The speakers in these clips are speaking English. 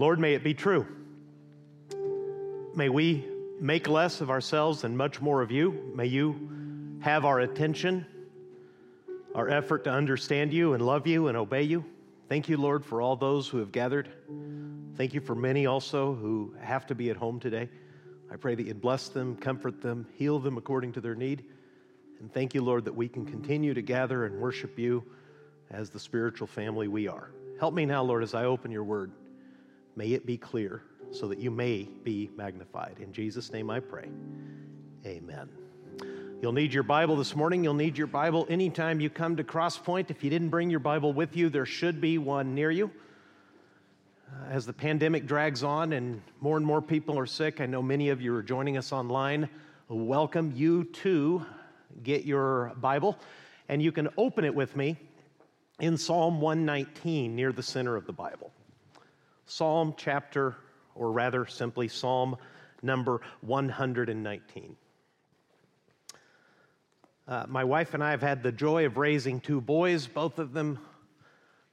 Lord, may it be true. May we make less of ourselves and much more of you. May you have our attention, our effort to understand you and love you and obey you. Thank you, Lord, for all those who have gathered. Thank you for many also who have to be at home today. I pray that you'd bless them, comfort them, heal them according to their need. And thank you, Lord, that we can continue to gather and worship you as the spiritual family we are. Help me now, Lord, as I open your word. May it be clear so that you may be magnified. In Jesus' name I pray. Amen. You'll need your Bible this morning. You'll need your Bible anytime you come to Crosspoint. If you didn't bring your Bible with you, there should be one near you. Uh, as the pandemic drags on and more and more people are sick, I know many of you are joining us online. Welcome. You too get your Bible, and you can open it with me in Psalm 119 near the center of the Bible. Psalm chapter, or rather simply Psalm number 119. Uh, my wife and I have had the joy of raising two boys. Both of them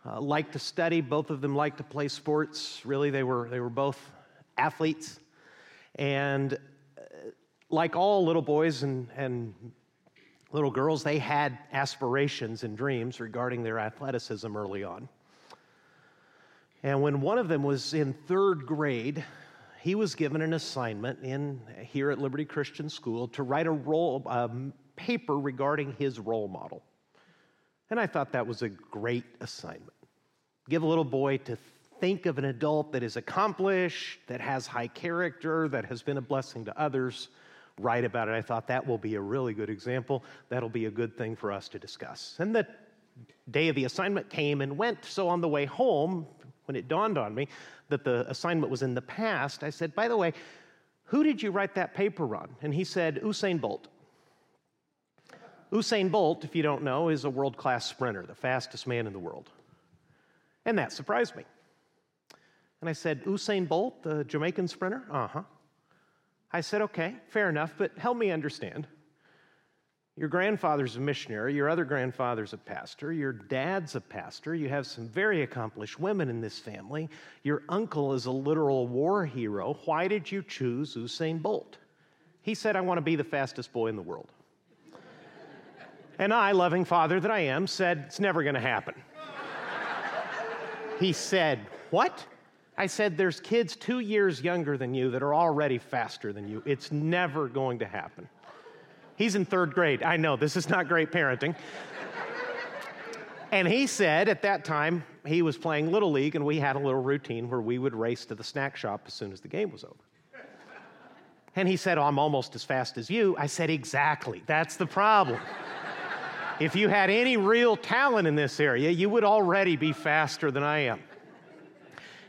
uh, like to study. Both of them like to play sports. Really, they were they were both athletes, and uh, like all little boys and and little girls, they had aspirations and dreams regarding their athleticism early on. And when one of them was in third grade, he was given an assignment in here at Liberty Christian School to write a role um, paper regarding his role model. And I thought that was a great assignment. Give a little boy to think of an adult that is accomplished, that has high character, that has been a blessing to others, write about it. I thought that will be a really good example. That'll be a good thing for us to discuss. And the day of the assignment came and went. So on the way home, when it dawned on me that the assignment was in the past, I said, By the way, who did you write that paper on? And he said, Usain Bolt. Usain Bolt, if you don't know, is a world class sprinter, the fastest man in the world. And that surprised me. And I said, Usain Bolt, the Jamaican sprinter? Uh huh. I said, okay, fair enough, but help me understand. Your grandfather's a missionary, your other grandfather's a pastor, your dad's a pastor, you have some very accomplished women in this family, your uncle is a literal war hero. Why did you choose Usain Bolt? He said, I want to be the fastest boy in the world. and I, loving father that I am, said, It's never going to happen. he said, What? I said, There's kids two years younger than you that are already faster than you. It's never going to happen. He's in third grade. I know, this is not great parenting. and he said at that time, he was playing Little League, and we had a little routine where we would race to the snack shop as soon as the game was over. And he said, oh, I'm almost as fast as you. I said, Exactly. That's the problem. if you had any real talent in this area, you would already be faster than I am.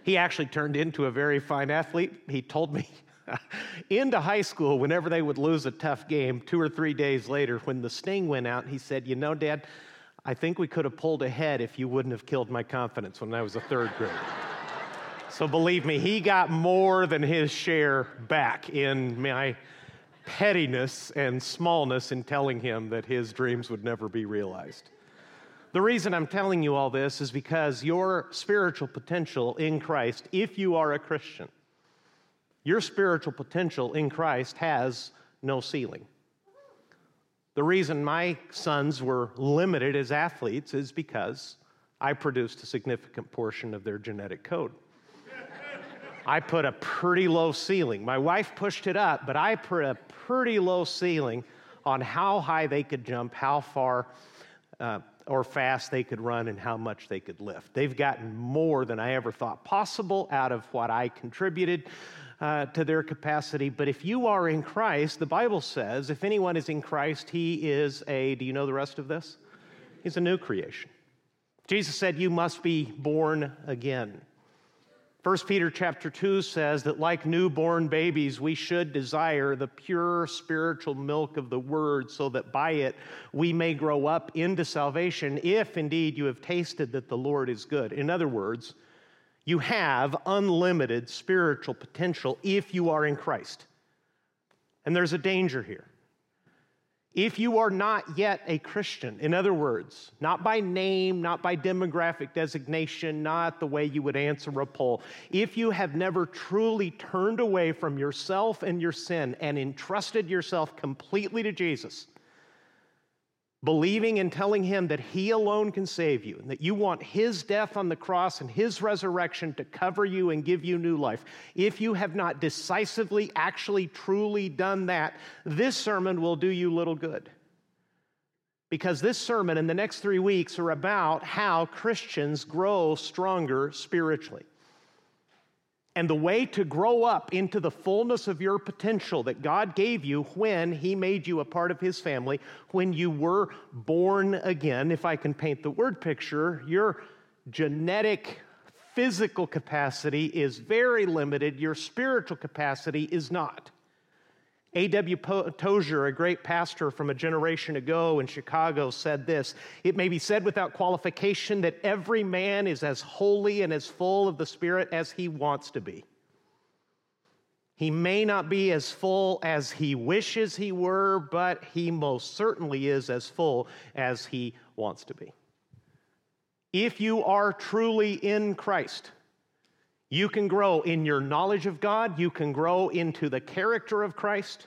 He actually turned into a very fine athlete. He told me into high school, whenever they would lose a tough game, two or three days later, when the sting went out, he said, You know, Dad, I think we could have pulled ahead if you wouldn't have killed my confidence when I was a third grader. so believe me, he got more than his share back in my pettiness and smallness in telling him that his dreams would never be realized. The reason I'm telling you all this is because your spiritual potential in Christ, if you are a Christian, your spiritual potential in Christ has no ceiling. The reason my sons were limited as athletes is because I produced a significant portion of their genetic code. I put a pretty low ceiling. My wife pushed it up, but I put a pretty low ceiling on how high they could jump, how far uh, or fast they could run, and how much they could lift. They've gotten more than I ever thought possible out of what I contributed uh, to their capacity. But if you are in Christ, the Bible says, if anyone is in Christ, he is a, do you know the rest of this? He's a new creation. Jesus said, You must be born again. 1 Peter chapter 2 says that like newborn babies, we should desire the pure spiritual milk of the word so that by it we may grow up into salvation if indeed you have tasted that the Lord is good. In other words, you have unlimited spiritual potential if you are in Christ. And there's a danger here. If you are not yet a Christian, in other words, not by name, not by demographic designation, not the way you would answer a poll, if you have never truly turned away from yourself and your sin and entrusted yourself completely to Jesus, believing and telling Him that He alone can save you, and that you want His death on the cross and His resurrection to cover you and give you new life, if you have not decisively, actually, truly done that, this sermon will do you little good. Because this sermon and the next three weeks are about how Christians grow stronger spiritually. And the way to grow up into the fullness of your potential that God gave you when He made you a part of His family, when you were born again, if I can paint the word picture, your genetic, physical capacity is very limited, your spiritual capacity is not. A.W. Tozer, a great pastor from a generation ago in Chicago, said this It may be said without qualification that every man is as holy and as full of the Spirit as he wants to be. He may not be as full as he wishes he were, but he most certainly is as full as he wants to be. If you are truly in Christ, you can grow in your knowledge of God, you can grow into the character of Christ.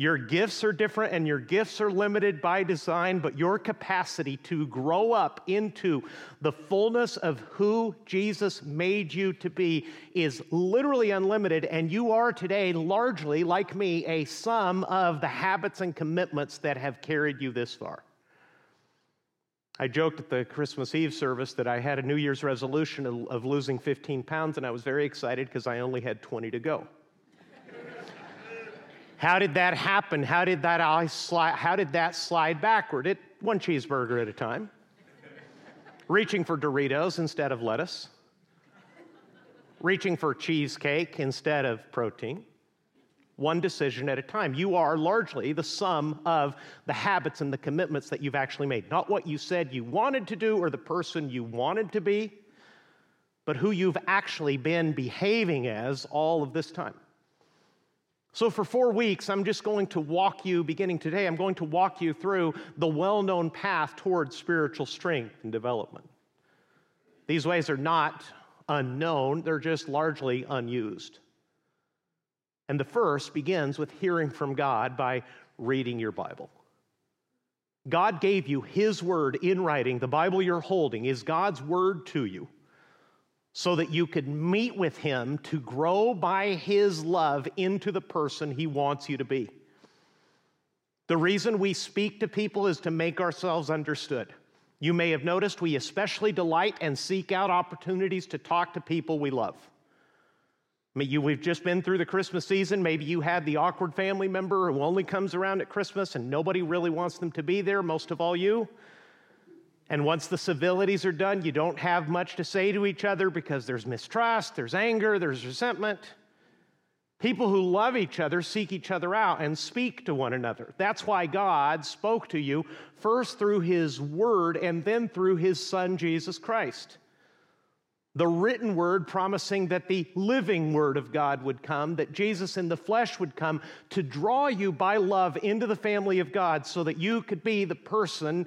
Your gifts are different and your gifts are limited by design, but your capacity to grow up into the fullness of who Jesus made you to be is literally unlimited. And you are today, largely like me, a sum of the habits and commitments that have carried you this far. I joked at the Christmas Eve service that I had a New Year's resolution of, losing 15 pounds, and I was very excited because I only had 20 to go. how did that happen? How did that, slide, how did that slide backward? It one cheeseburger at a time, reaching for Doritos instead of lettuce, reaching for cheesecake instead of protein one decision at a time. You are largely the sum of the habits and the commitments that you've actually made. Not what you said you wanted to do or the person you wanted to be, but who you've actually been behaving as all of this time. So, for four weeks, I'm just going to walk you, beginning today, I'm going to walk you through the well known path towards spiritual strength and development. These ways are not unknown, they're just largely unused. And the first begins with hearing from God by reading your Bible. God gave you His word in writing. The Bible you're holding is God's word to you so that you could meet with Him to grow by His love into the person He wants you to be. The reason we speak to people is to make ourselves understood. You may have noticed we especially delight and seek out opportunities to talk to people we love. You, we've just been through the Christmas season. Maybe you had the awkward family member who only comes around at Christmas and nobody really wants them to be there, most of all you. And once the civilities are done, you don't have much to say to each other because there's mistrust, there's anger, there's resentment. People who love each other seek each other out and speak to one another. That's why God spoke to you first through His Word and then through His Son, Jesus Christ the written word promising that the living word of God would come, that Jesus in the flesh would come to draw you by love into the family of God so that you could be the person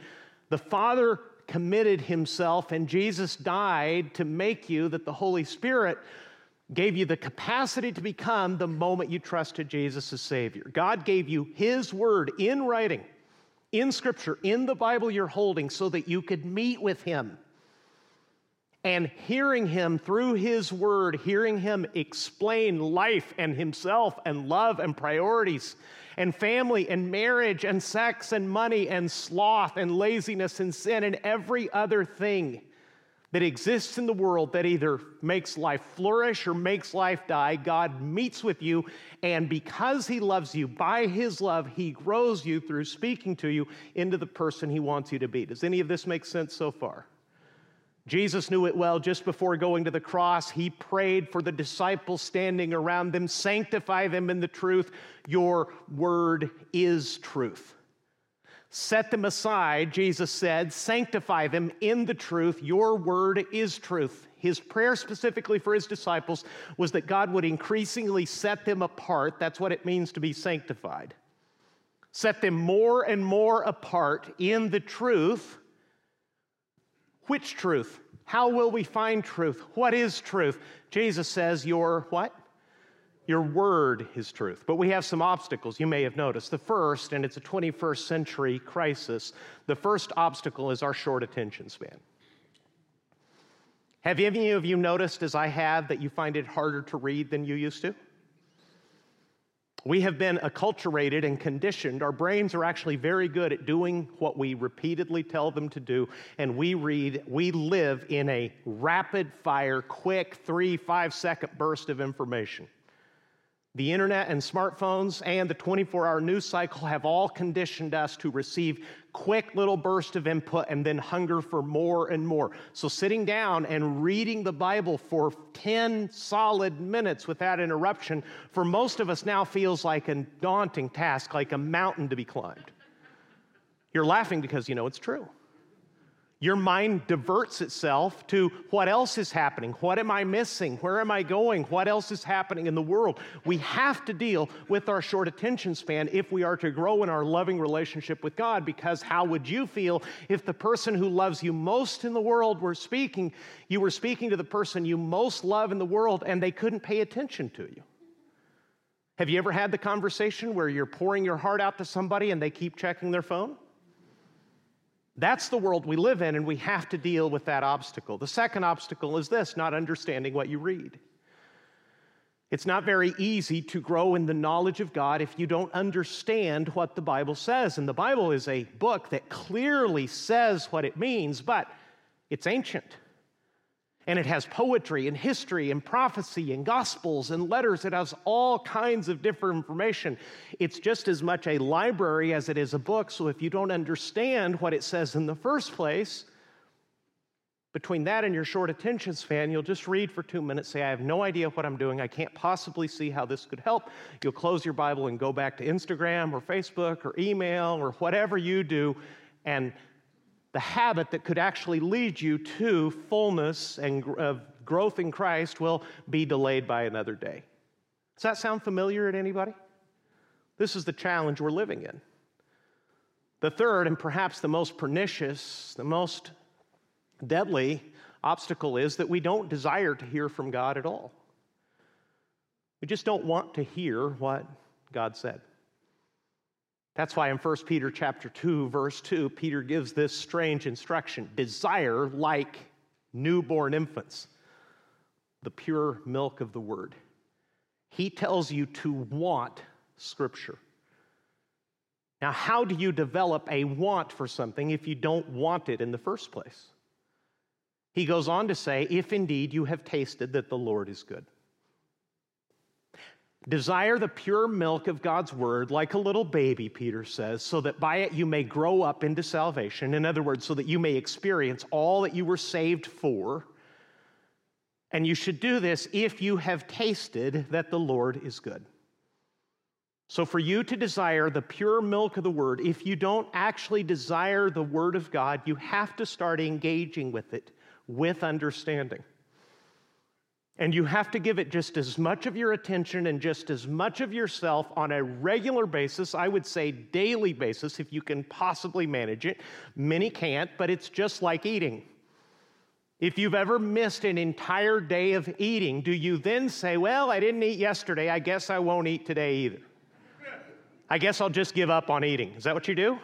the Father committed himself and Jesus died to make you, that the Holy Spirit gave you the capacity to become the moment you trusted Jesus as Savior. God gave you His Word in writing, in Scripture, in the Bible you're holding, so that you could meet with Him and hearing him through his word, hearing him explain life and himself and love and priorities and family and marriage and sex and money and sloth and laziness and sin and every other thing that exists in the world that either makes life flourish or makes life die, God meets with you. And because He loves you, by His love, He grows you through speaking to you into the person He wants you to be. Does any of this make sense so far? Jesus knew it well just before going to the cross. He prayed for the disciples standing around them, sanctify them in the truth. Your word is truth. Set them aside, Jesus said, sanctify them in the truth. Your word is truth. His prayer specifically for his disciples was that God would increasingly set them apart. That's what it means to be sanctified set them more and more apart in the truth. Which truth? How will we find truth? What is truth? Jesus says, Your what? Your word is truth. But we have some obstacles you may have noticed. The first, and it's a 21st century crisis, the first obstacle is our short attention span. Have any of you noticed, as I have, that you find it harder to read than you used to? We have been acculturated and conditioned. Our brains are actually very good at doing what we repeatedly tell them to do. And we read, we live in a rapid fire, quick, three, five second burst of information. The internet and smartphones and the 24 hour news cycle have all conditioned us to receive quick little bursts of input and then hunger for more and more. So, sitting down and reading the Bible for 10 solid minutes without interruption for most of us now feels like a daunting task, like a mountain to be climbed. You're laughing because you know it's true. Your mind diverts itself to what else is happening? What am I missing? Where am I going? What else is happening in the world? We have to deal with our short attention span if we are to grow in our loving relationship with God. Because how would you feel if the person who loves you most in the world were speaking, you were speaking to the person you most love in the world and they couldn't pay attention to you? Have you ever had the conversation where you're pouring your heart out to somebody and they keep checking their phone? That's the world we live in, and we have to deal with that obstacle. The second obstacle is this not understanding what you read. It's not very easy to grow in the knowledge of God if you don't understand what the Bible says. And the Bible is a book that clearly says what it means, but it's ancient. And it has poetry and history and prophecy and gospels and letters. It has all kinds of different information. It's just as much a library as it is a book. So if you don't understand what it says in the first place, between that and your short attention span, you'll just read for two minutes, say, I have no idea what I'm doing. I can't possibly see how this could help. You'll close your Bible and go back to Instagram or Facebook or email or whatever you do. And the habit that could actually lead you to fullness and uh, growth in Christ will be delayed by another day. Does that sound familiar to anybody? This is the challenge we're living in. The third, and perhaps the most pernicious, the most deadly obstacle is that we don't desire to hear from God at all. We just don't want to hear what God said. That's why in 1 Peter chapter 2 verse 2 Peter gives this strange instruction, desire like newborn infants the pure milk of the word. He tells you to want scripture. Now, how do you develop a want for something if you don't want it in the first place? He goes on to say, if indeed you have tasted that the Lord is good. Desire the pure milk of God's word like a little baby, Peter says, so that by it you may grow up into salvation. In other words, so that you may experience all that you were saved for. And you should do this if you have tasted that the Lord is good. So, for you to desire the pure milk of the word, if you don't actually desire the word of God, you have to start engaging with it with understanding. And you have to give it just as much of your attention and just as much of yourself on a regular basis, I would say daily basis, if you can possibly manage it. Many can't, but it's just like eating. If you've ever missed an entire day of eating, do you then say, Well, I didn't eat yesterday, I guess I won't eat today either? I guess I'll just give up on eating. Is that what you do?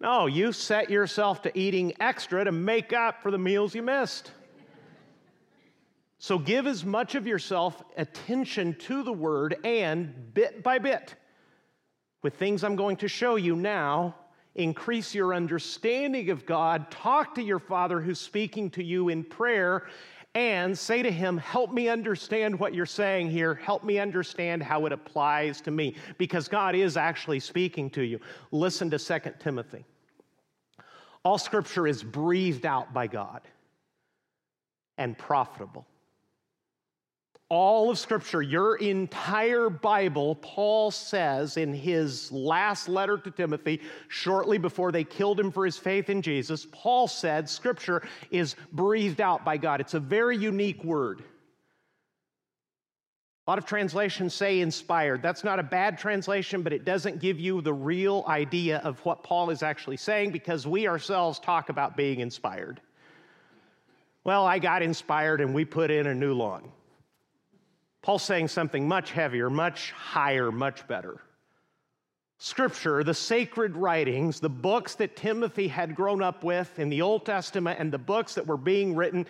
No, you set yourself to eating extra to make up for the meals you missed. So give as much of yourself attention to the word and bit by bit, with things I'm going to show you now, increase your understanding of God. Talk to your Father who's speaking to you in prayer and say to him, Help me understand what you're saying here. Help me understand how it applies to me, because God is actually speaking to you. Listen to 2 Timothy. All scripture is breathed out by God and profitable all of Scripture, your entire Bible, Paul says in his last letter to Timothy, shortly before they killed him for his faith in Jesus, Paul said Scripture is breathed out by God. It's a very unique word. A lot of translations say inspired. That's not a bad translation, but it doesn't give you the real idea of what Paul is actually saying because we ourselves talk about being inspired. Well, I got inspired and we put in a new lawn. Paul's saying something much heavier, much higher, much better. Scripture, the sacred writings, the books that Timothy had grown up with in the Old Testament, and the books that were being written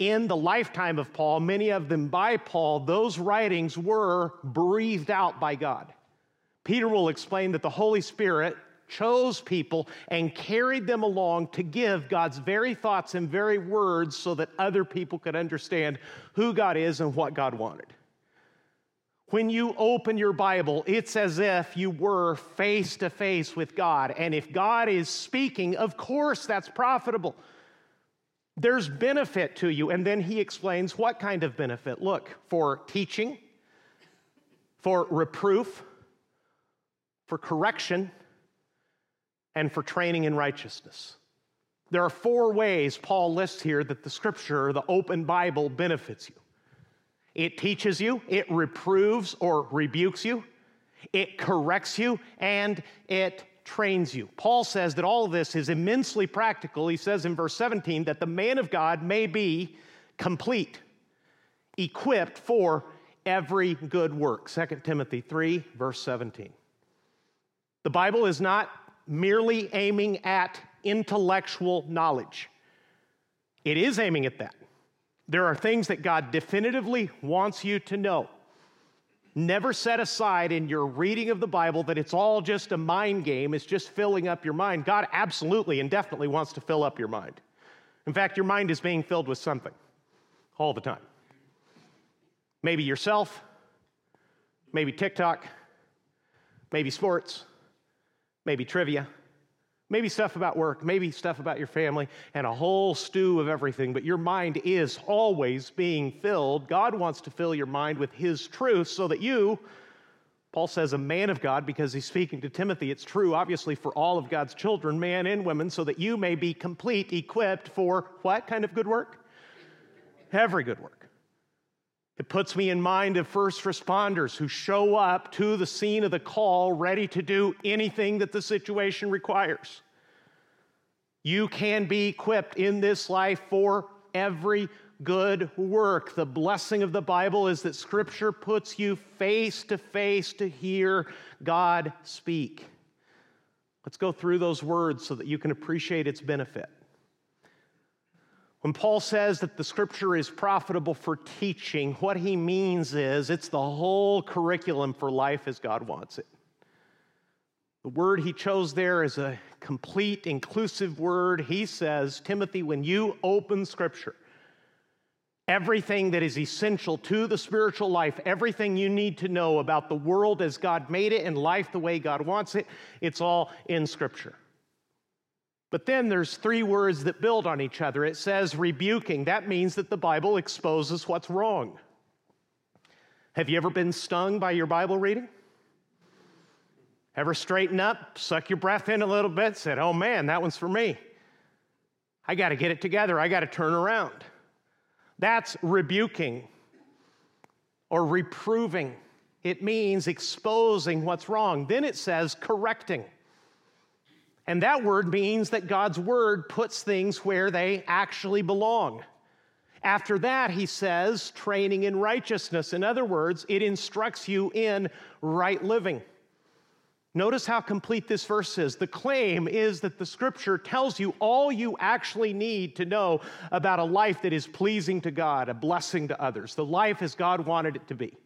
in the lifetime of Paul, many of them by Paul, those writings were breathed out by God. Peter will explain that the Holy Spirit chose people and carried them along to give God's very thoughts and very words so that other people could understand who God is and what God wanted. When you open your Bible, it's as if you were face to face with God. And if God is speaking, of course that's profitable. There's benefit to you. And then he explains what kind of benefit. Look, for teaching, for reproof, for correction, and for training in righteousness. There are four ways Paul lists here that the scripture, the open Bible, benefits you it teaches you, it reproves or rebukes you, it corrects you, and it trains you. Paul says that all of this is immensely practical. He says in verse 17 that the man of God may be complete, equipped for every good work. 2 Timothy 3, verse 17. The Bible is not merely aiming at intellectual knowledge, it is aiming at that. There are things that God definitively wants you to know. Never set aside in your reading of the Bible that it's all just a mind game, it's just filling up your mind. God absolutely and definitely wants to fill up your mind. In fact, your mind is being filled with something all the time. Maybe yourself, maybe TikTok, maybe sports, maybe trivia, Maybe stuff about work, maybe stuff about your family, and a whole stew of everything, but your mind is always being filled. God wants to fill your mind with His truth so that you, Paul says, a man of God, because he's speaking to Timothy, it's true, obviously, for all of God's children, man and women, so that you may be complete, equipped for what kind of good work? Every good work. It puts me in mind of first responders who show up to the scene of the call ready to do anything that the situation requires. You can be equipped in this life for every good work. The blessing of the Bible is that Scripture puts you face to face to hear God speak. Let's go through those words so that you can appreciate its benefit. When Paul says that the scripture is profitable for teaching, what he means is it's the whole curriculum for life as God wants it. The word he chose there is a complete, inclusive word. He says, Timothy, when you open scripture, everything that is essential to the spiritual life, everything you need to know about the world as God made it and life the way God wants it, it's all in scripture. But then there's three words that build on each other. It says rebuking. That means that the Bible exposes what's wrong. Have you ever been stung by your Bible reading? Ever straighten up, suck your breath in a little bit, said, oh man, that one's for me. I got to get it together. I got to turn around. That's rebuking or reproving. It means exposing what's wrong. Then it says correcting. And that word means that God's word puts things where they actually belong. After that, he says, training in righteousness. In other words, it instructs you in right living. Notice how complete this verse is. The claim is that the scripture tells you all you actually need to know about a life that is pleasing to God, a blessing to others, the life as God wanted it to be.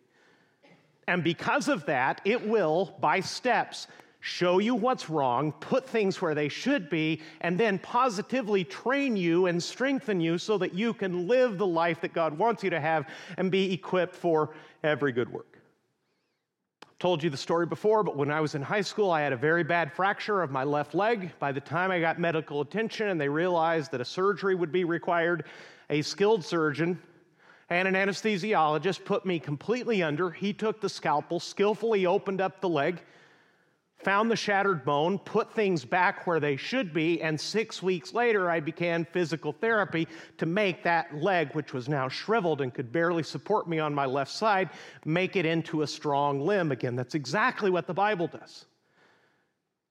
And because of that, it will, by steps, show you what's wrong, put things where they should be, and then positively train you and strengthen you so that you can live the life that God wants you to have and be equipped for every good work. I've told you the story before, but when I was in high school, I had a very bad fracture of my left leg. By the time I got medical attention and they realized that a surgery would be required, a skilled surgeon and an anesthesiologist put me completely under. He took the scalpel, skillfully opened up the leg found the shattered bone, put things back where they should be, and six weeks later, I began physical therapy to make that leg, which was now shriveled and could barely support me on my left side, make it into a strong limb again. That's exactly what the Bible does.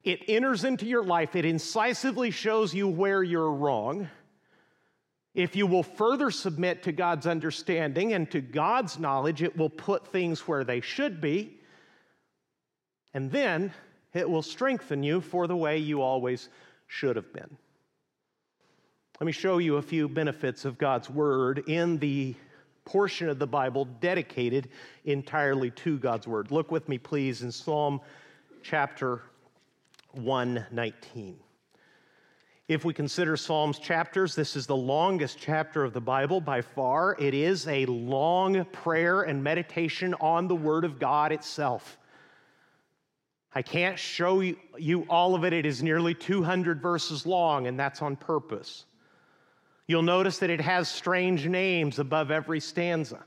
It enters into your life, it incisively shows you where you're wrong. If you will further submit to God's understanding and to God's knowledge, it will put things where they should be. And then it will strengthen you for the way you always should have been. Let me show you a few benefits of God's Word in the portion of the Bible dedicated entirely to God's Word. Look with me, please, in Psalm chapter 119. If we consider Psalms chapters, this is the longest chapter of the Bible by far. It is a long prayer and meditation on the Word of God itself. I can't show you all of it. It is nearly 200 verses long, and that's on purpose. You'll notice that it has strange names above every stanza.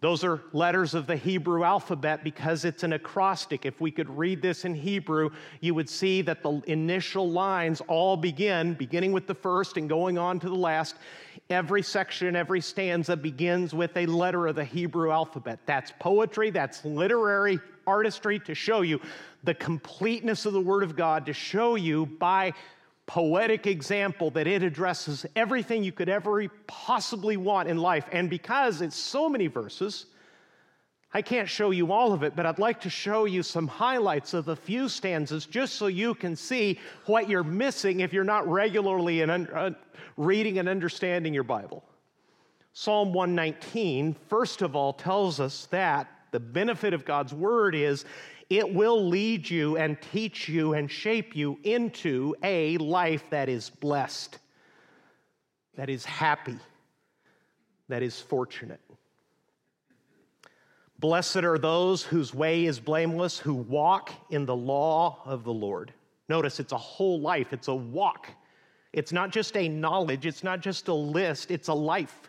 Those are letters of the Hebrew alphabet because it's an acrostic. If we could read this in Hebrew, you would see that the initial lines all begin, beginning with the first and going on to the last. Every section, every stanza begins with a letter of the Hebrew alphabet. That's poetry, that's literary artistry to show you the completeness of the Word of God, to show you by poetic example that it addresses everything you could ever possibly want in life. And because it's so many verses, I can't show you all of it, but I'd like to show you some highlights of a few stanzas just so you can see what you're missing if you're not regularly un- uh, reading and understanding your Bible. Psalm 119, first of all, tells us that the benefit of God's word is it will lead you and teach you and shape you into a life that is blessed, that is happy, that is fortunate. Blessed are those whose way is blameless, who walk in the law of the Lord. Notice it's a whole life, it's a walk. It's not just a knowledge, it's not just a list, it's a life.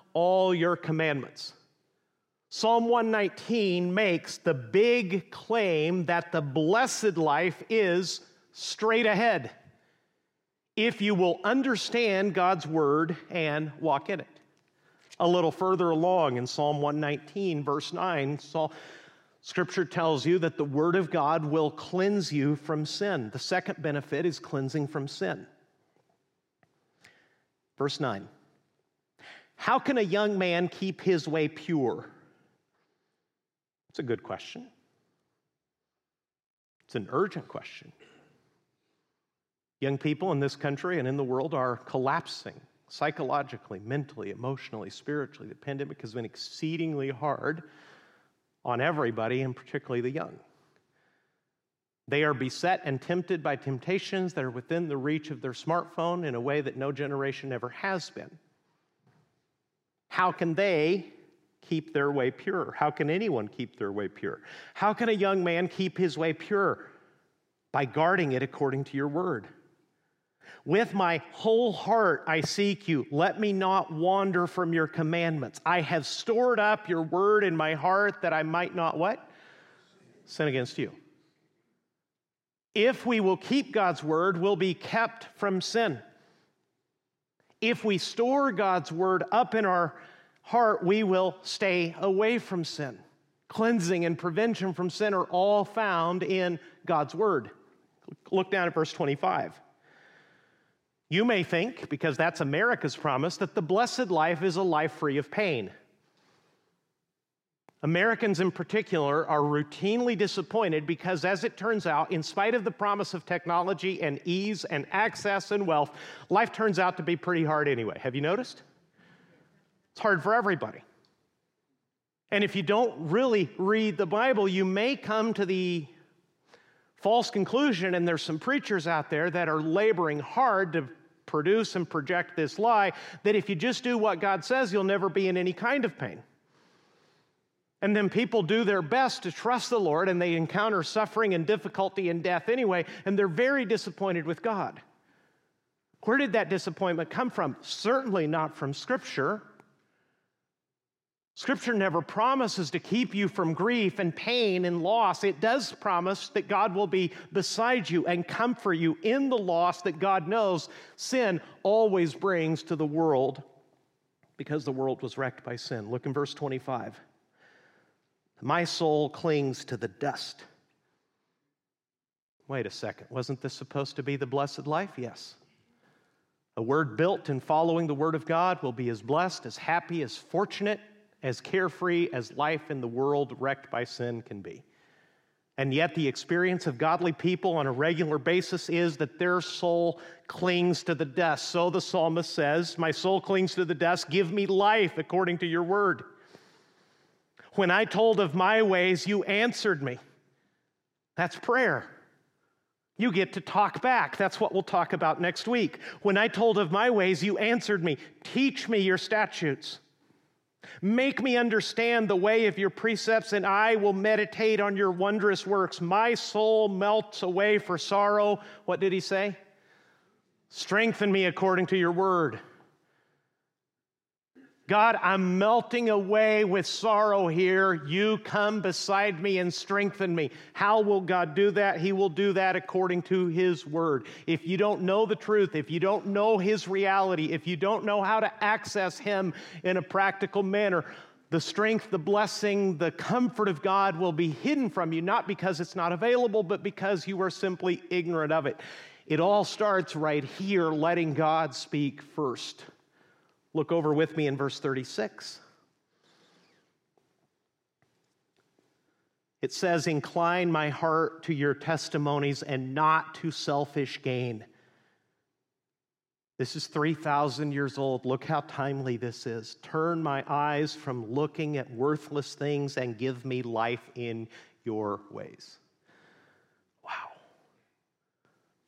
all your commandments. Psalm 119 makes the big claim that the blessed life is straight ahead if you will understand God's word and walk in it. A little further along in Psalm 119, verse 9, Scripture tells you that the word of God will cleanse you from sin. The second benefit is cleansing from sin. Verse 9. How can a young man keep his way pure? It's a good question. It's an urgent question. Young people in this country and in the world are collapsing psychologically, mentally, emotionally, spiritually. The pandemic has been exceedingly hard on everybody, and particularly the young. They are beset and tempted by temptations that are within the reach of their smartphone in a way that no generation ever has been. How can they keep their way pure? How can anyone keep their way pure? How can a young man keep his way pure? By guarding it according to your word. With my whole heart I seek you. Let me not wander from your commandments. I have stored up your word in my heart that I might not what? Sin against you. If we will keep God's word, we'll be kept from sin. If we store God's word up in our heart, we will stay away from sin. Cleansing and prevention from sin are all found in God's word. Look down at verse 25. You may think, because that's America's promise, that the blessed life is a life free of pain. Americans in particular are routinely disappointed because, as it turns out, in spite of the promise of technology and ease and access and wealth, life turns out to be pretty hard anyway. Have you noticed? It's hard for everybody. And if you don't really read the Bible, you may come to the false conclusion, and there's some preachers out there that are laboring hard to produce and project this lie that if you just do what God says, you'll never be in any kind of pain. And then people do their best to trust the Lord and they encounter suffering and difficulty and death anyway, and they're very disappointed with God. Where did that disappointment come from? Certainly not from Scripture. Scripture never promises to keep you from grief and pain and loss. It does promise that God will be beside you and comfort you in the loss that God knows sin always brings to the world because the world was wrecked by sin. Look in verse 25. My soul clings to the dust. Wait a second. Wasn't this supposed to be the blessed life? Yes. A word built in following the Word of God will be as blessed, as happy, as fortunate, as carefree as life in the world wrecked by sin can be. And yet, the experience of godly people on a regular basis is that their soul clings to the dust. So the psalmist says, My soul clings to the dust. Give me life according to your word. When I told of my ways, you answered me. That's prayer. You get to talk back. That's what we'll talk about next week. When I told of my ways, you answered me. Teach me your statutes. Make me understand the way of your precepts, and I will meditate on your wondrous works. My soul melts away for sorrow. What did he say? Strengthen me according to your word. God, I'm melting away with sorrow here. You come beside me and strengthen me. How will God do that? He will do that according to His word. If you don't know the truth, if you don't know His reality, if you don't know how to access Him in a practical manner, the strength, the blessing, the comfort of God will be hidden from you, not because it's not available, but because you are simply ignorant of it. It all starts right here, letting God speak first. Look over with me in verse 36. It says, Incline my heart to your testimonies and not to selfish gain. This is 3,000 years old. Look how timely this is. Turn my eyes from looking at worthless things and give me life in your ways.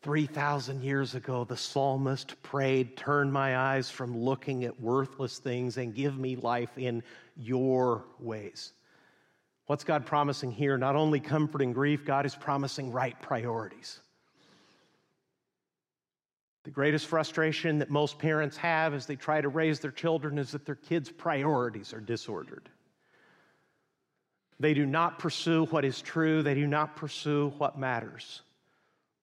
3,000 years ago, the psalmist prayed, Turn my eyes from looking at worthless things and give me life in your ways. What's God promising here? Not only comfort and grief, God is promising right priorities. The greatest frustration that most parents have as they try to raise their children is that their kids' priorities are disordered. They do not pursue what is true, they do not pursue what matters.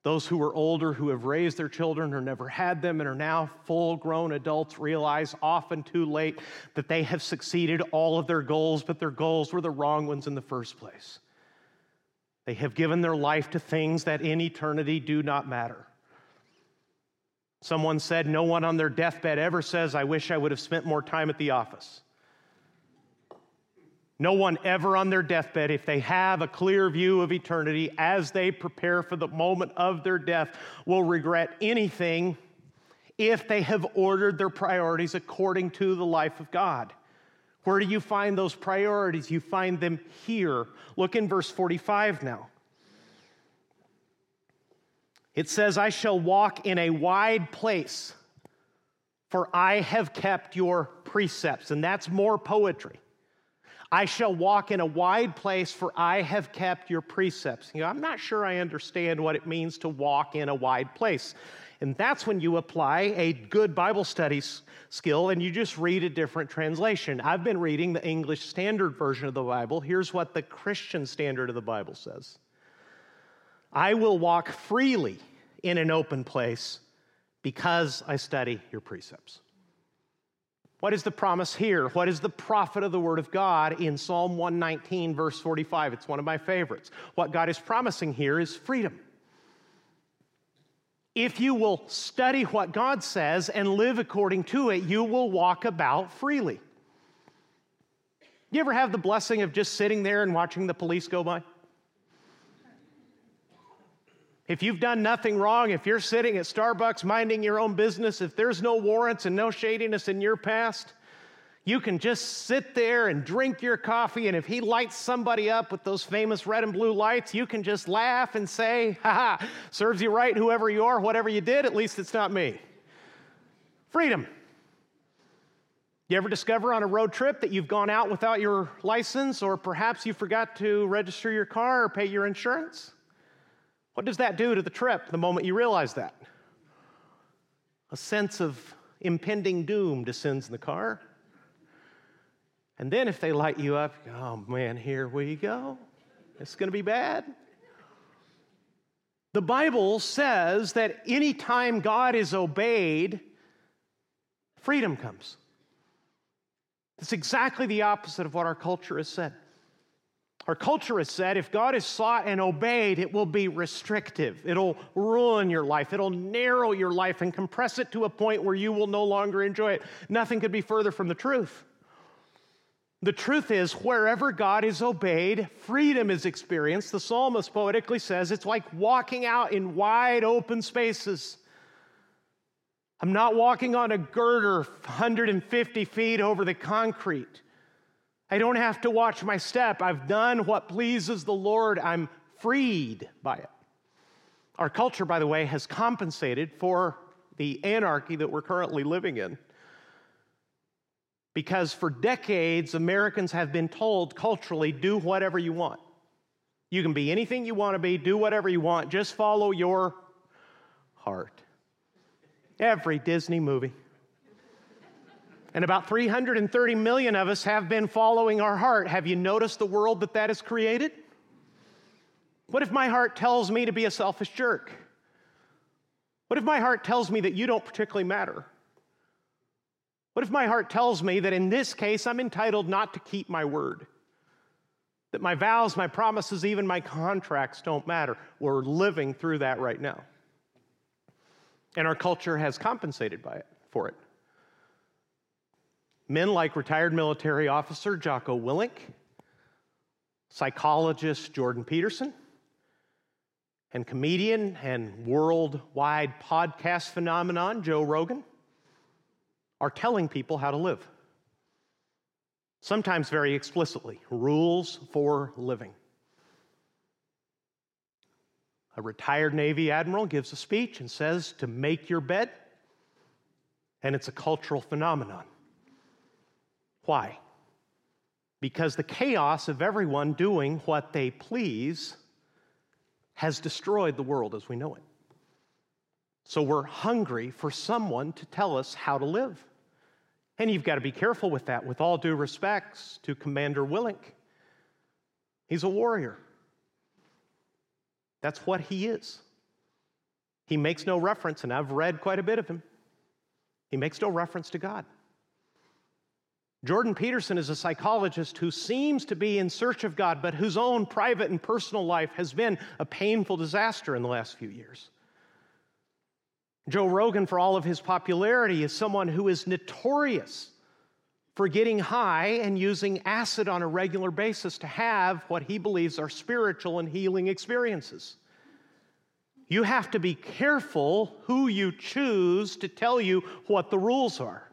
Those who are older, who have raised their children or never had them and are now full grown adults, realize often too late that they have succeeded all of their goals, but their goals were the wrong ones in the first place. They have given their life to things that in eternity do not matter. Someone said, No one on their deathbed ever says, I wish I would have spent more time at the office. No one ever on their deathbed, if they have a clear view of eternity as they prepare for the moment of their death, will regret anything if they have ordered their priorities according to the life of God. Where do you find those priorities? You find them here. Look in verse 45 now. It says, I shall walk in a wide place, for I have kept your precepts. And that's more poetry. I shall walk in a wide place, for I have kept your precepts. You know, I'm not sure I understand what it means to walk in a wide place. And that's when you apply a good Bible study skill and you just read a different translation. I've been reading the English Standard Version of the Bible. Here's what the Christian Standard of the Bible says I will walk freely in an open place because I study your precepts. What is the promise here? What is the profit of the Word of God in Psalm 119, verse 45? It's one of my favorites. What God is promising here is freedom. If you will study what God says and live according to it, you will walk about freely. You ever have the blessing of just sitting there and watching the police go by? If you've done nothing wrong, if you're sitting at Starbucks minding your own business, if there's no warrants and no shadiness in your past, You can just sit there and drink your coffee, and if he lights somebody up with those famous red and blue lights, you can just laugh and say, ha ha, serves you right, whoever you are, whatever you did, at least it's not me. Freedom. You ever discover on a road trip that you've gone out without your license, or perhaps you forgot to register your car or pay your insurance? What does that do to the trip the moment you realize that? A sense of impending doom descends in the car. And then if they light you up, oh man, here we go. It's going to be bad. The Bible says that anytime God is obeyed, freedom comes. It's exactly the opposite of what our culture has said. Our culture has said if God is sought and obeyed, it will be restrictive. It'll ruin your life. It'll narrow your life and compress it to a point where you will no longer enjoy it. Nothing could be further from the truth. The truth is, wherever God is obeyed, freedom is experienced. The psalmist poetically says it's like walking out in wide open spaces. I'm not walking on a girder 150 feet over the concrete. I don't have to watch my step. I've done what pleases the Lord. I'm freed by it. Our culture, by the way, has compensated for the anarchy that we're currently living in. Because for decades, Americans have been told culturally do whatever you want. You can be anything you want to be, do whatever you want, just follow your heart. Every Disney movie. And about 330 million of us have been following our heart. Have you noticed the world that that has created? What if my heart tells me to be a selfish jerk? What if my heart tells me that you don't particularly matter? What if my heart tells me that in this case I'm entitled not to keep my word? That my vows, my promises, even my contracts don't matter? We're living through that right now. And our culture has compensated by it, for it. Men like retired military officer Jocko Willink, psychologist Jordan Peterson, and comedian and worldwide podcast phenomenon Joe Rogan are telling people how to live. Sometimes very explicitly rules for living. A retired Navy admiral gives a speech and says to make your bed, and it's a cultural phenomenon. Why? Because the chaos of everyone doing what they please has destroyed the world as we know it. So we're hungry for someone to tell us how to live. And you've got to be careful with that, with all due respects to Commander Willink. He's a warrior. That's what he is. He makes no reference, and I've read quite a bit of him. He makes no reference to God. Jordan Peterson is a psychologist who seems to be in search of God, but whose own private and personal life has been a painful disaster in the last few years. Joe Rogan, for all of his popularity, is someone who is notorious for getting high and using acid on a regular basis to have what he believes are spiritual and healing experiences. You have to be careful who you choose to tell you what the rules are.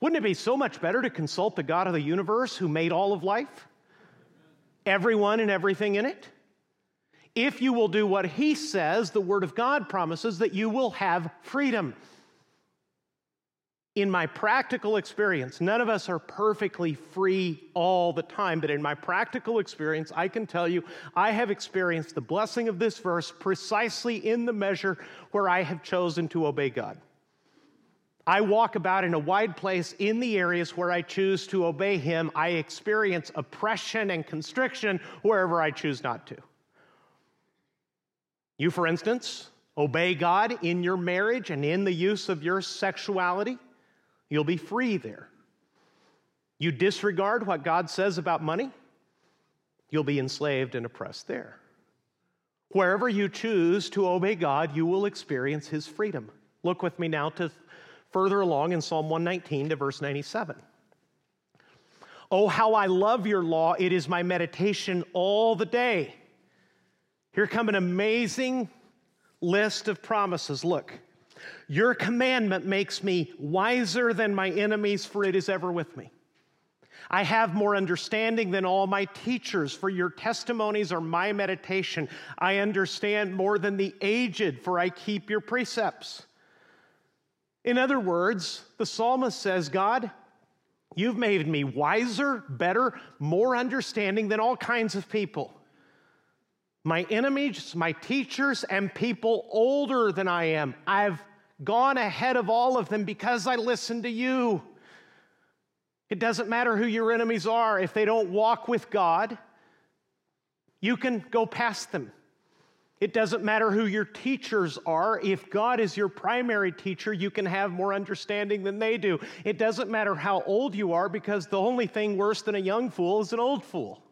Wouldn't it be so much better to consult the God of the universe who made all of life? Everyone and everything in it? If you will do what he says, the Word of God promises that you will have freedom. In my practical experience, none of us are perfectly free all the time, but in my practical experience, I can tell you I have experienced the blessing of this verse precisely in the measure where I have chosen to obey God. I walk about in a wide place in the areas where I choose to obey Him. I experience oppression and constriction wherever I choose not to. You, for instance, obey God in your marriage and in the use of your sexuality, you'll be free there. You disregard what God says about money, you'll be enslaved and oppressed there. Wherever you choose to obey God, you will experience His freedom. Look with me now to further along in Psalm 119 to verse 97. Oh, how I love your law. It is my meditation all the day. Here come an amazing list of promises. Look, your commandment makes me wiser than my enemies, for it is ever with me. I have more understanding than all my teachers, for your testimonies are my meditation. I understand more than the aged, for I keep your precepts. In other words, the psalmist says, God, you've made me wiser, better, more understanding than all kinds of people. My enemies, my teachers, and people older than I am. I've gone ahead of all of them because I listen to you. It doesn't matter who your enemies are, if they don't walk with God, you can go past them. It doesn't matter who your teachers are. If God is your primary teacher, you can have more understanding than they do. It doesn't matter how old you are because the only thing worse than a young fool is an old fool.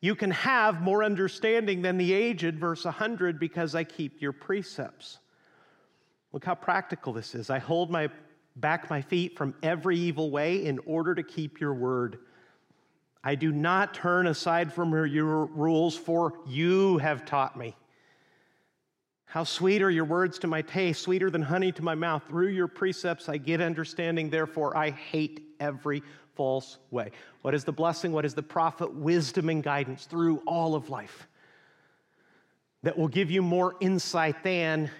You can have more understanding than the aged, verse 100, because I keep your precepts. Look how practical this is. I hold my back my feet from every evil way in order to keep your word. I do not turn aside from your rules, for you have taught me. How sweet are your words to my taste, sweeter than honey to my mouth. Through your precepts I get understanding, therefore I hate every false way. What is the blessing? What is the profit? Wisdom and guidance through all of life that will give you more insight than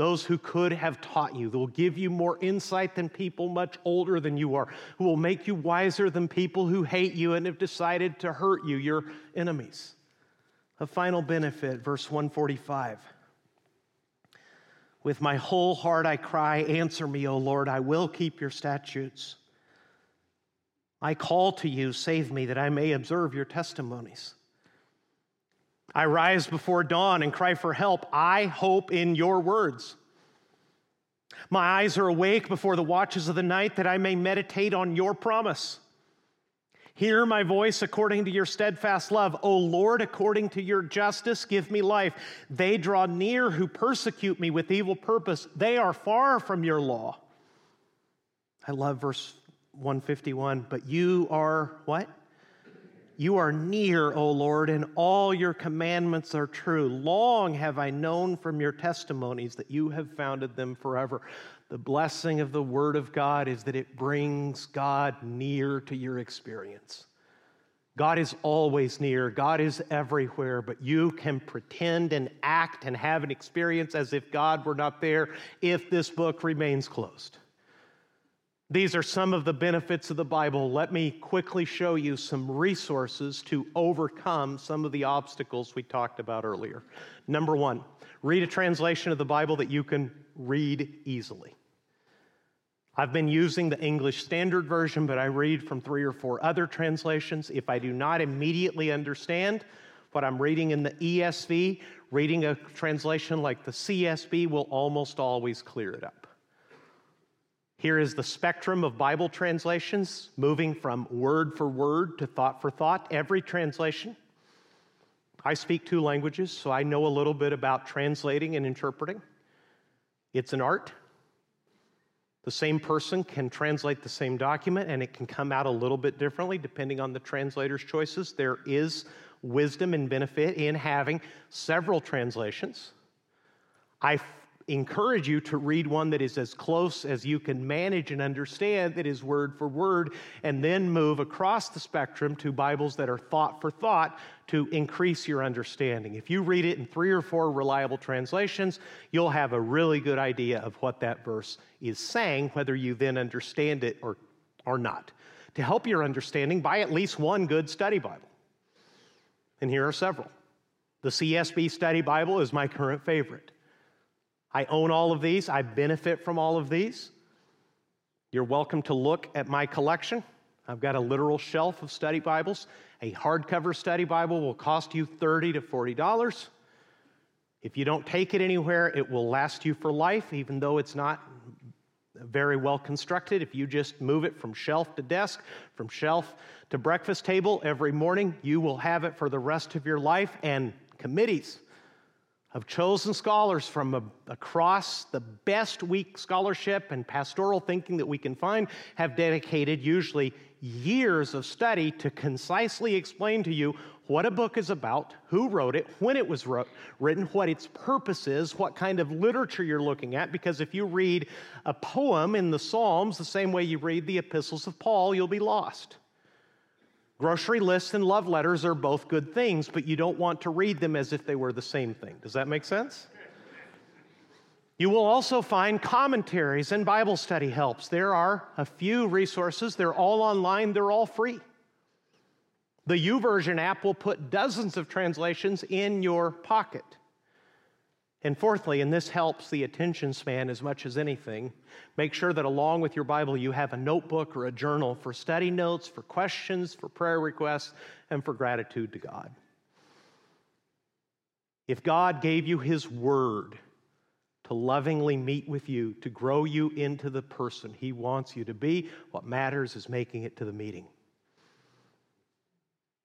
those who could have taught you. Will give you more insight than people much older than you are, who will make you wiser than people who hate you and have decided to hurt you, your enemies. A final benefit, verse 145. With my whole heart I cry, Answer me, O Lord, I will keep your statutes. I call to you, save me, that I may observe your testimonies. I rise before dawn and cry for help. I hope in your words. My eyes are awake before the watches of the night that I may meditate on your promise. Hear my voice according to your steadfast love. O Lord, according to your justice, give me life. They draw near who persecute me with evil purpose. They are far from your law. I love verse 151. But you are what? You are near, O Lord, and all your commandments are true. Long have I known from your testimonies that you have founded them forever. The blessing of the Word of God is that it brings God near to your experience. God is always near, God is everywhere, but you can pretend and act and have an experience as if God were not there if this book remains closed. These are some of the benefits of the Bible. Let me quickly show you some resources to overcome some of the obstacles we talked about earlier. Number one, read a translation of the Bible that you can read easily. I've been using the English Standard Version, but I read from three or four other translations. If I do not immediately understand what I'm reading in the ESV, reading a translation like the CSB will almost always clear it up. Here is the spectrum of Bible translations, moving from word for word to thought for thought, every translation. I speak two languages, so I know a little bit about translating and interpreting. It's an art. The same person can translate the same document, and it can come out a little bit differently depending on the translator's choices. There is wisdom and benefit in having several translations. I encourage you to read one that is as close as you can manage and understand, that is word for word, and then move across the spectrum to Bibles that are thought for thought to increase your understanding. If you read it in three or four reliable translations, you'll have a really good idea of what that verse is saying, whether you then understand it or, or not. To help your understanding, buy at least one good study Bible. And here are several. The CSB Study Bible is my current favorite. I own all of these, I benefit from all of these. You're welcome to look at my collection. I've got a literal shelf of study Bibles. A hardcover study Bible will cost you 30 to $40. If you don't take it anywhere, it will last you for life, even though it's not very well constructed. If you just move it from shelf to desk, from shelf to breakfast table every morning, you will have it for the rest of your life. And committees, of chosen scholars from a, across the best weak scholarship and pastoral thinking that we can find have dedicated usually years of study to concisely explain to you what a book is about, who wrote it, when it was wrote, written, what its purpose is, what kind of literature you're looking at. Because if you read a poem in the Psalms the same way you read the epistles of Paul, you'll be lost. Grocery lists and love letters are both good things, but you don't want to read them as if they were the same thing. Does that make sense? You will also find commentaries and Bible study helps. There are a few resources, they're all online, they're all free. The YouVersion app will put dozens of translations in your pocket. And fourthly, and this helps the attention span as much as anything, make sure that along with your Bible you have a notebook or a journal for study notes, for questions, for prayer requests, and for gratitude to God. If God gave you His Word to lovingly meet with you, to grow you into the person He wants you to be, what matters is making it to the meeting.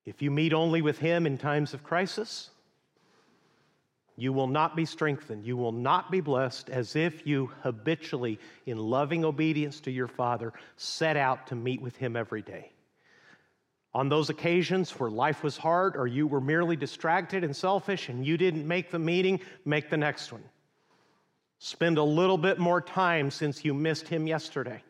If you meet only with Him in times of crisis, you will not be strengthened. You will not be blessed as if you habitually, in loving obedience to your Father, set out to meet with Him every day. On those occasions where life was hard or you were merely distracted and selfish and you didn't make the meeting, make the next one. Spend a little bit more time since you missed Him yesterday.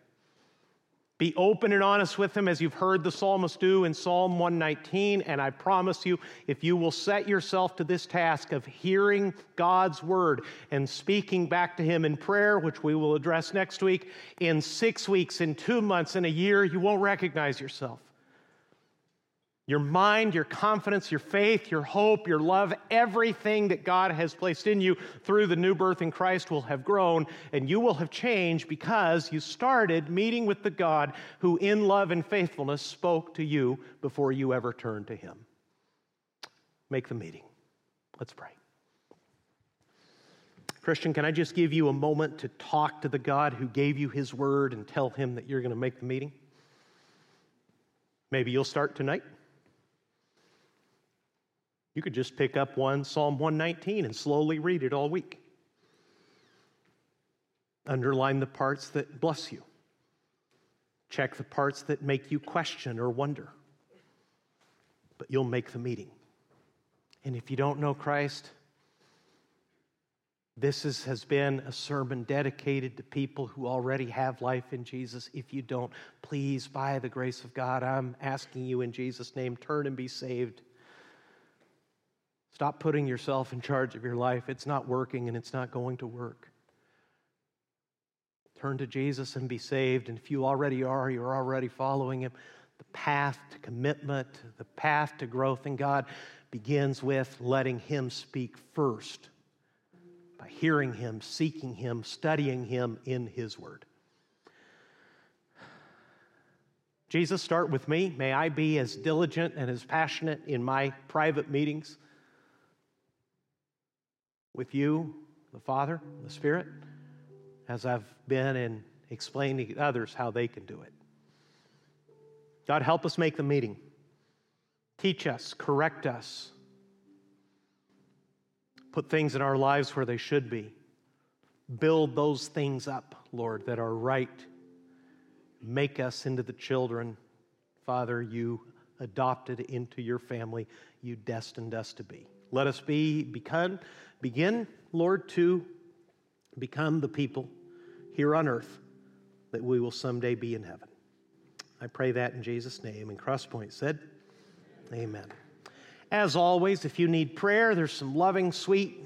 Be open and honest with him as you've heard the psalmist do in Psalm 119. And I promise you, if you will set yourself to this task of hearing God's word and speaking back to him in prayer, which we will address next week, in six weeks, in two months, in a year, you won't recognize yourself. Your mind, your confidence, your faith, your hope, your love, everything that God has placed in you through the new birth in Christ will have grown, and you will have changed because you started meeting with the God who, in love and faithfulness, spoke to you before you ever turned to Him. Make the meeting. Let's pray. Christian, can I just give you a moment to talk to the God who gave you His word and tell Him that you're going to make the meeting? Maybe you'll start tonight. You could just pick up one Psalm 119 and slowly read it all week. Underline the parts that bless you. Check the parts that make you question or wonder. But you'll make the meeting. And if you don't know Christ, this is, has been a sermon dedicated to people who already have life in Jesus. If you don't, please, by the grace of God, I'm asking you in Jesus' name, turn and be saved. Stop putting yourself in charge of your life. It's not working and it's not going to work. Turn to Jesus and be saved. And if you already are, you're already following Him. The path to commitment, the path to growth in God begins with letting Him speak first by hearing Him, seeking Him, studying Him in His Word. Jesus, start with me. May I be as diligent and as passionate in my private meetings with you, the Father, the Spirit, as I've been in explaining to others how they can do it. God, help us make the meeting. Teach us, correct us, put things in our lives where they should be. Build those things up, Lord, that are right. Make us into the children, Father, you adopted into your family, you destined us to be. Let us be become Begin, Lord, to become the people here on earth that we will someday be in heaven. I pray that in Jesus' name. And Crosspoint said, Amen. As always, if you need prayer, there's some loving, sweet,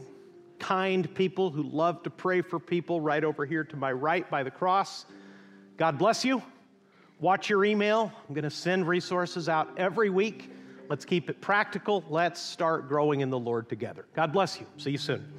kind people who love to pray for people right over here to my right by the cross. God bless you. Watch your email. I'm going to send resources out every week. Let's keep it practical. Let's start growing in the Lord together. God bless you. See you soon.